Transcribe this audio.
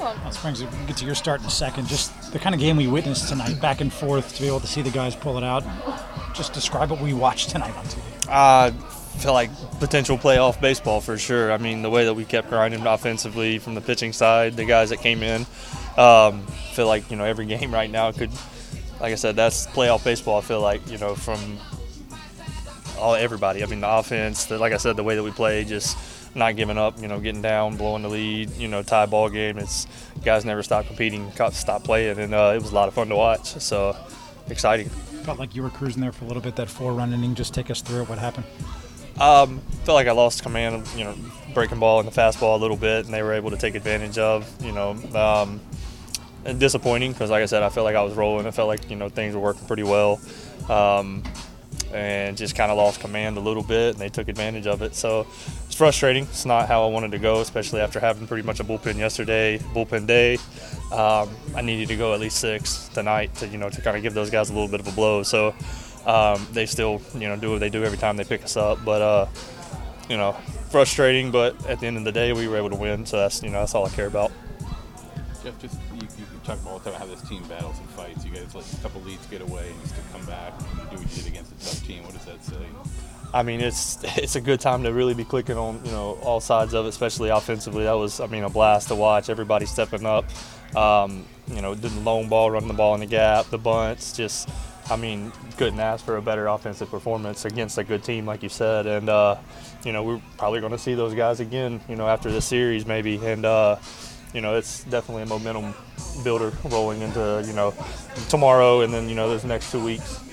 Well, Springs, we get to your start in a second. Just the kind of game we witnessed tonight, back and forth, to be able to see the guys pull it out. Just describe what we watched tonight on TV. I feel like potential playoff baseball for sure. I mean, the way that we kept grinding offensively from the pitching side, the guys that came in, um, feel like you know every game right now could, like I said, that's playoff baseball. I feel like you know from all everybody. I mean, the offense, the, like I said, the way that we play, just not giving up. You know, getting down, blowing the lead. You know, tie ball game. It's guys never stop competing, stop playing, and uh, it was a lot of fun to watch. So exciting. Felt like you were cruising there for a little bit. That four-run inning. Just take us through it. What happened? Um, felt like I lost command of you know breaking ball and the fastball a little bit, and they were able to take advantage of. You know, um, and disappointing because like I said, I felt like I was rolling. I felt like you know things were working pretty well. Um, and just kind of lost command a little bit, and they took advantage of it. So it's frustrating. It's not how I wanted to go, especially after having pretty much a bullpen yesterday, bullpen day. Um, I needed to go at least six tonight to you know to kind of give those guys a little bit of a blow. So um, they still you know do what they do every time they pick us up, but uh, you know frustrating. But at the end of the day, we were able to win, so that's you know that's all I care about. Jeff, just you, you talk all the time about how this team battles and fights. You guys let a couple leads get away and still come back I mean, it's it's a good time to really be clicking on you know all sides of it, especially offensively. That was I mean a blast to watch. Everybody stepping up. Um, you know, the lone ball, running the ball in the gap, the bunts. Just I mean, couldn't ask for a better offensive performance against a good team, like you said. And uh, you know, we're probably going to see those guys again. You know, after this series maybe. And uh, you know, it's definitely a momentum builder rolling into you know tomorrow and then you know those next two weeks.